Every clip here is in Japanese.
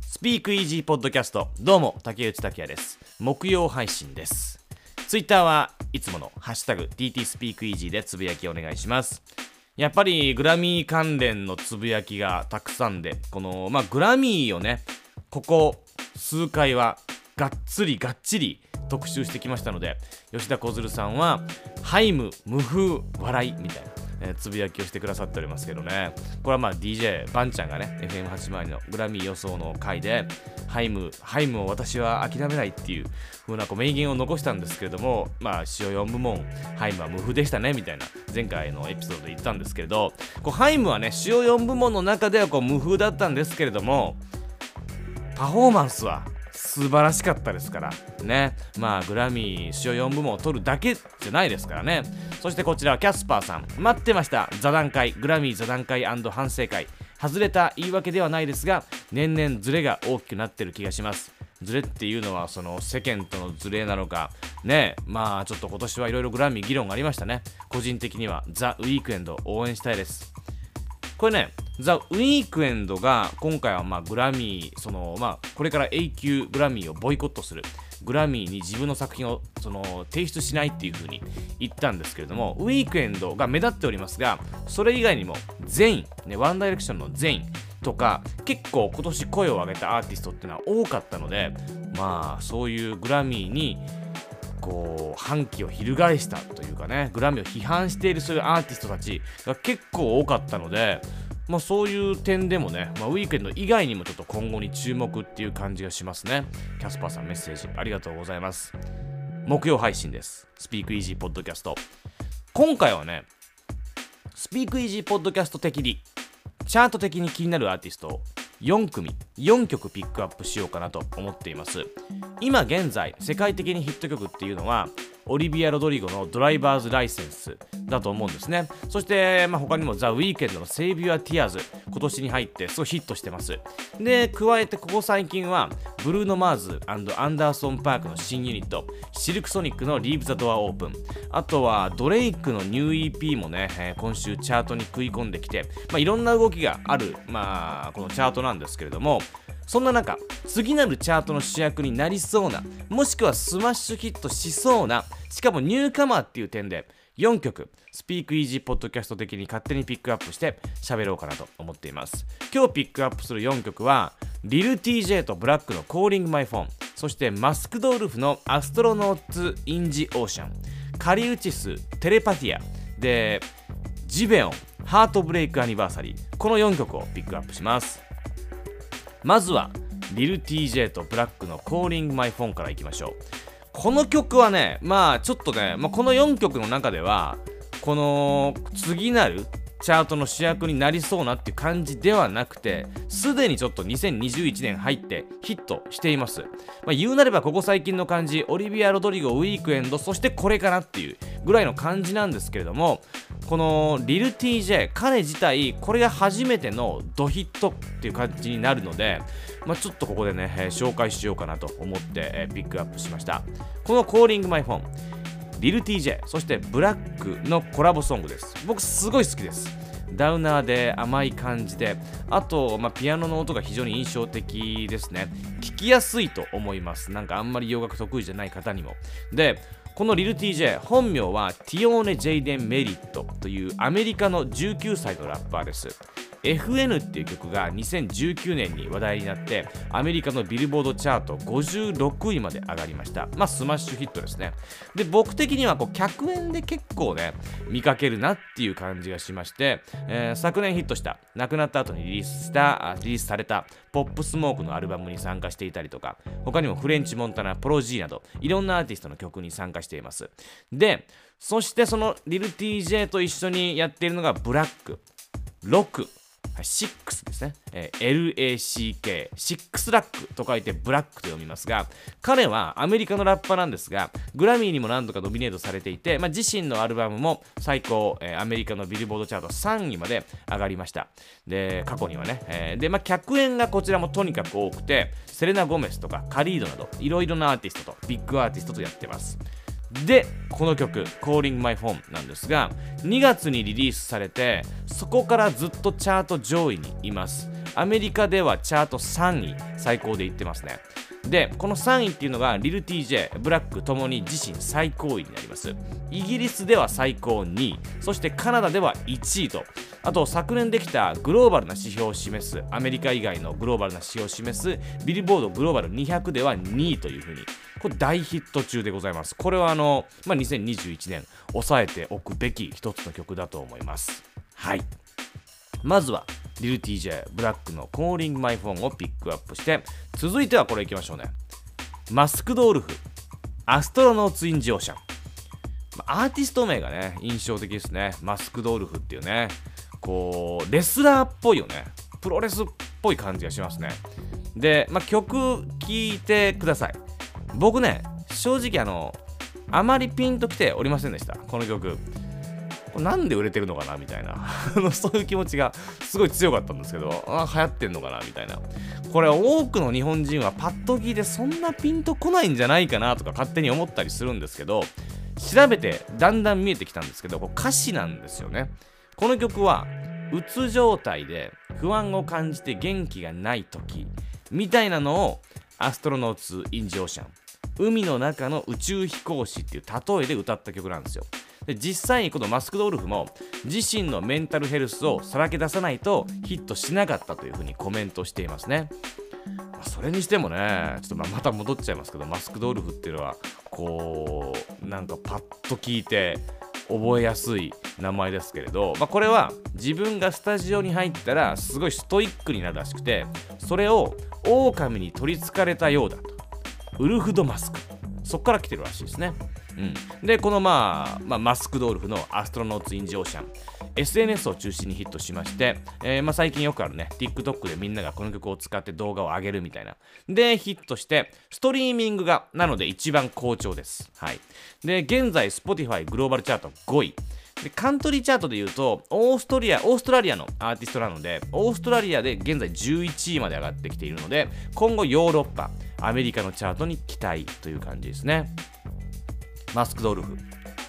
スピークイージーポッドキャスト。どうも竹内拓也です。木曜配信です。ツイッターはいつものハッシュタグ TT スピークイージーでつぶやきお願いします。やっぱりグラミー関連のつぶやきがたくさんでこのまあグラミーをねここ数回はがっつりがっちり特集してきましたので吉田小鶴さんはハイム無風笑いみたいな。えーつぶやきをしてくださっておりますけどね。これはまあ DJ バンちゃんがね FM802 のグラミー予想の回でハイムハイムを私は諦めないっていう風なこう名言を残したんですけれどもまあ主要4部門ハイムは無風でしたねみたいな前回のエピソードで言ったんですけれどこうハイムはね主要4部門の中ではこう無風だったんですけれどもパフォーマンスは素晴らしかったですから。ね。まあグラミー主要4部門を取るだけじゃないですからね。そしてこちらはキャスパーさん。待ってました。座談会。グラミー座談会反省会。外れた言い訳ではないですが年々ズレが大きくなってる気がします。ズレっていうのはその世間とのズレなのか。ね。まあちょっと今年はいろいろグラミー議論がありましたね。個人的にはザ・ウィークエンド応援したいです。これね、ザ・ウィークエンドが今回はまあグラミー、そのまあこれから永久グラミーをボイコットする、グラミーに自分の作品をその提出しないっていう風に言ったんですけれども、ウィークエンドが目立っておりますが、それ以外にも全員、ね、ワンダイレクションの全員とか、結構今年声を上げたアーティストっていうのは多かったので、まあそういうグラミーにこう反旗を翻したというかねグラミーを批判しているそういうアーティストたちが結構多かったので、まあ、そういう点でもね、まあ、ウィークエンド以外にもちょっと今後に注目っていう感じがしますね。キャスパーさんメッセージありがとうございます。木曜配信です。スピークイージーポッドキャスト。今回はねスピークイージーポッドキャスト的にチャート的に気になるアーティストを4組4曲ピックアップしようかなと思っています。今現在世界的にヒット曲っていうのはオリビア・ロドリゴのドライバーズ・ライセンスだと思うんですね。そして、まあ、他にもザ・ウィーケンドのセイビュア・ティアーズ今年に入ってすごいヒットしてます。で加えてここ最近はブルーノ・マーズアンダーソン・パークの新ユニットシルクソニックの Leave the Door Open。あとはドレイクのニュー EP もね、えー今週チャートに食い込んできて、まあ、いろんな動きがある、まあ、このチャートなんですけれどもそんな中次なるチャートの主役になりそうなもしくはスマッシュヒットしそうなしかもニューカマーっていう点で4曲スピークイージーポッドキャスト的に勝手にピックアップして喋ろうかなと思っています。今日ピックアップする4曲はリル TJ とブラックの Calling My Phone そしてマスクドルフのアストロノーツ・インジ・オーシャンカリウチステレパティアでジベオンハートブレイクアニバーサリーこの4曲をピックアップします。まずはリル TJ とブラックの Calling My Phone からいきましょう。この曲はねまあちょっとね、まあ、この4曲の中ではこの次なるチャートの主役になりそうなっていう感じではなくてすでにちょっと2021年入ってヒットしています、まあ、言うなればここ最近の感じオリビア・ロドリゴウィークエンドそしてこれかなっていうぐらいの感じなんですけれどもこのリル TJ 彼自体これが初めてのドヒットっていう感じになるので、まあ、ちょっとここでね、えー紹介しようかなと思って、えーピックアップしました。この Calling My Phone リル TJ そしてブラックのコラボソングです。僕すごい好きです。ダウナーで甘い感じであと、まあ、ピアノの音が非常に印象的ですね。聞きやすいと思います。なんかあんまり洋楽得意じゃない方にも。でこのリル TJ 本名はティオーネ・ジェイデン・メリットというアメリカの19歳のラッパーです。FN っていう曲が2019年に話題になってアメリカのビルボードチャート56位まで上がりました。まあスマッシュヒットですね。で僕的にはこう100円で結構ね見かけるなっていう感じがしまして、えー昨年ヒットした亡くなった後にリリースしたリリースされたポップ・スモークのアルバムに参加していたりとか他にもフレンチ・モンタナプロ G などいろんなアーティストの曲に参加しています。でそしてそのリル TJ と一緒にやっているのがブラック。6はい6ですね、えー LACK、6ラックと書いてブラックと読みますが、彼はアメリカのラッパなんですが、グラミーにも何度かノミネートされていて、まあ、自身のアルバムも最高、えーアメリカのビルボードチャート3位まで上がりました。で、過去にはね、えーで、まあ、客演がこちらもとにかく多くて、セレナ・ゴメスとかカリードなど、いろいろなアーティストと、ビッグアーティストとやってます。でこの曲「Calling My Phone」なんですが2月にリリースされてそこからずっとチャート上位にいます。アメリカではチャート3位最高でいってますね。でこの3位っていうのがリル TJ ブラックともに自身最高位になります。イギリスでは最高2位そしてカナダでは1位とあと昨年できたグローバルな指標を示すアメリカ以外のグローバルな指標を示すビルボードグローバル200では2位というふうにこれ大ヒット中でございます。これはあの、まあ、2021年抑えておくべき一つの曲だと思います。はい。まずはリル TJ ブラックの Calling My Phone をピックアップして続いてはこれいきましょうね。マスクドールフアストロノーツインジオーシャン。アーティスト名がね印象的ですね。マスクドールフっていうね。こうレスラーっぽいよね。プロレスっぽい感じがしますね。で、まあ、曲聴いてください。僕ね正直あのあまりピンときておりませんでした。この曲。これなんで売れてるのかなみたいな。そういう気持ちがすごい強かったんですけど。あ流行ってんのかなみたいな。これ多くの日本人はパッと聞いてそんなピンとこないんじゃないかなとか勝手に思ったりするんですけど調べてだんだん見えてきたんですけどこ歌詞なんですよね。この曲はうつ状態で不安を感じて元気がない時みたいなのをアストロノーツ・イン・ジオーシャン海の中の宇宙飛行士っていう例えで歌った曲なんですよで実際にこのマスクドウルフも自身のメンタルヘルスをさらけ出さないとヒットしなかったというふうにコメントしていますね。それにしてもね、ちょっとまた戻っちゃいますけど、マスクドウルフっていうのは、こう、なんかパッと聞いて覚えやすい名前ですけれど、まあ、これは自分がスタジオに入ったらすごいストイックになるらしくて、それを狼に取りつかれたようだと。ウルフドマスク。そこから来てるらしいですね。うん、でこの、まあ、まあ、マスクドウルフのアストロノーツ・イン・ジオーシャン SNS を中心にヒットしまして、えー、まあ、最近よくあるね TikTok でみんながこの曲を使って動画を上げるみたいな。でヒットしてストリーミングがなので一番好調です。はい。で現在 Spotify グローバルチャート5位。でカントリーチャートで言うとオーストリアオーストラリアのアーティストなのでオーストラリアで現在11位まで上がってきているので今後ヨーロッパアメリカのチャートに期待という感じですね。マスクドウルフ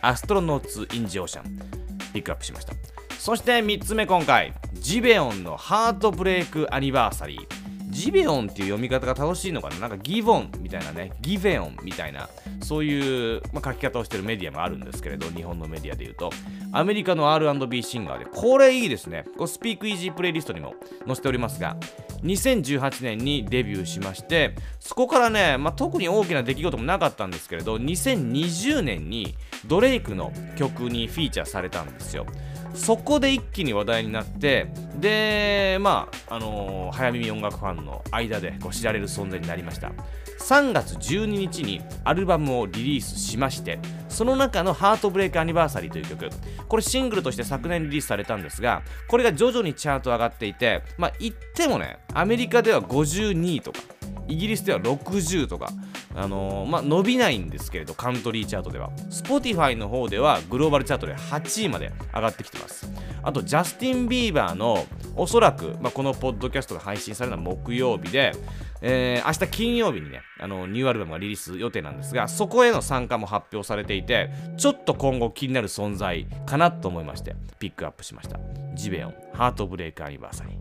アストロノーツ・イン・ジオーシャン。ピックアップしました。そして3つ目今回ギヴィオンのハートブレイクアニバーサリー。ジベオンっていう読み方が正しいのかな？なんかギボンみたいなね、ギベオンみたいな、そういう、まあ、書き方をしてるメディアもあるんですけれど、日本のメディアで言うと、アメリカの R&B シンガーで、これいいですね。これスピークイージープレイリストにも載せておりますが、2018年にデビューしまして、そこからね、まあ、特に大きな出来事もなかったんですけれど、2020年にドレイクの曲にフィーチャーされたんですよ。そこで一気に話題になってでまああのー、早耳音楽ファンの間でこう知られる存在になりました。3月12日にアルバムをリリースしましてその中の「ハートブレイクアニバーサリー」という曲。これシングルとして昨年リリースされたんですがこれが徐々にチャート上がっていてまあ言ってもねアメリカでは52位とかイギリスでは60とか、あのー、まあ、伸びないんですけれど、カントリーチャートでは。Spotify の方ではグローバルチャートで8位まで上がってきてます。あと、ジャスティン・ビーバーのおそらく、まあ、このポッドキャストが配信されるのは木曜日で、えー、明日金曜日にね、あのニューアルバムがリリース予定なんですが、そこへの参加も発表されていて、ちょっと今後気になる存在かなと思いまして、ピックアップしました。ジベオン、ハートブレイクアニバーサリー。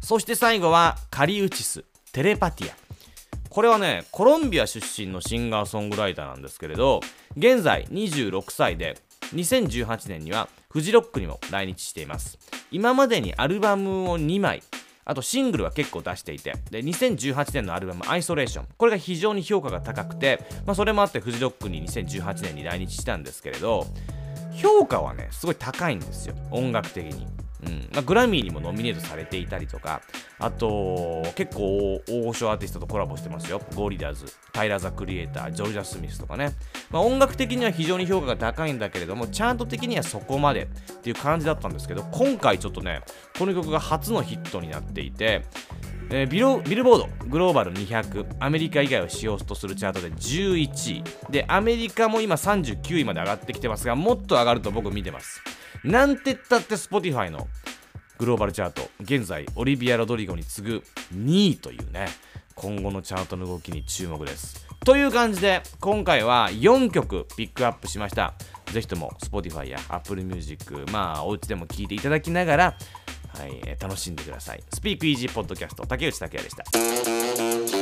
そして最後はカリウチス、テレパティア。これはね、コロンビア出身のシンガーソングライターなんですけれど、現在26歳で、2018年にはフジロックにも来日しています。今までにアルバムを2枚、あとシングルは結構出していて、で、2018年のアルバム、アイソレーション。これが非常に評価が高くて、まあ、それもあってフジロックに2018年に来日したんですけれど、評価はね、すごい高いんですよ。音楽的に。うんまあ、グラミーにもノミネートされていたりとか、あと、結構大御所アーティストとコラボしてますよ。ゴリダーズ、タイラ・ザ・クリエイター、ジョルジャ・スミスとかね。まあ、音楽的には非常に評価が高いんだけれども、チャート的にはそこまでっていう感じだったんですけど、今回ちょっとね、この曲が初のヒットになっていて、えー、ビルビルボードグローバル200アメリカ以外を使用とするチャートで11位でアメリカも今39位まで上がってきてますがもっと上がると僕見てますなんてったって Spotify のグローバルチャート現在オリビア・ロドリゴに次ぐ2位というね今後のチャートの動きに注目ですという感じで今回は4曲ピックアップしましたぜひとも Spotify や Apple Music まあお家でも聴いていただきながらはい、楽しんでください。スピークイージーポッドキャスト、竹内拓也でした。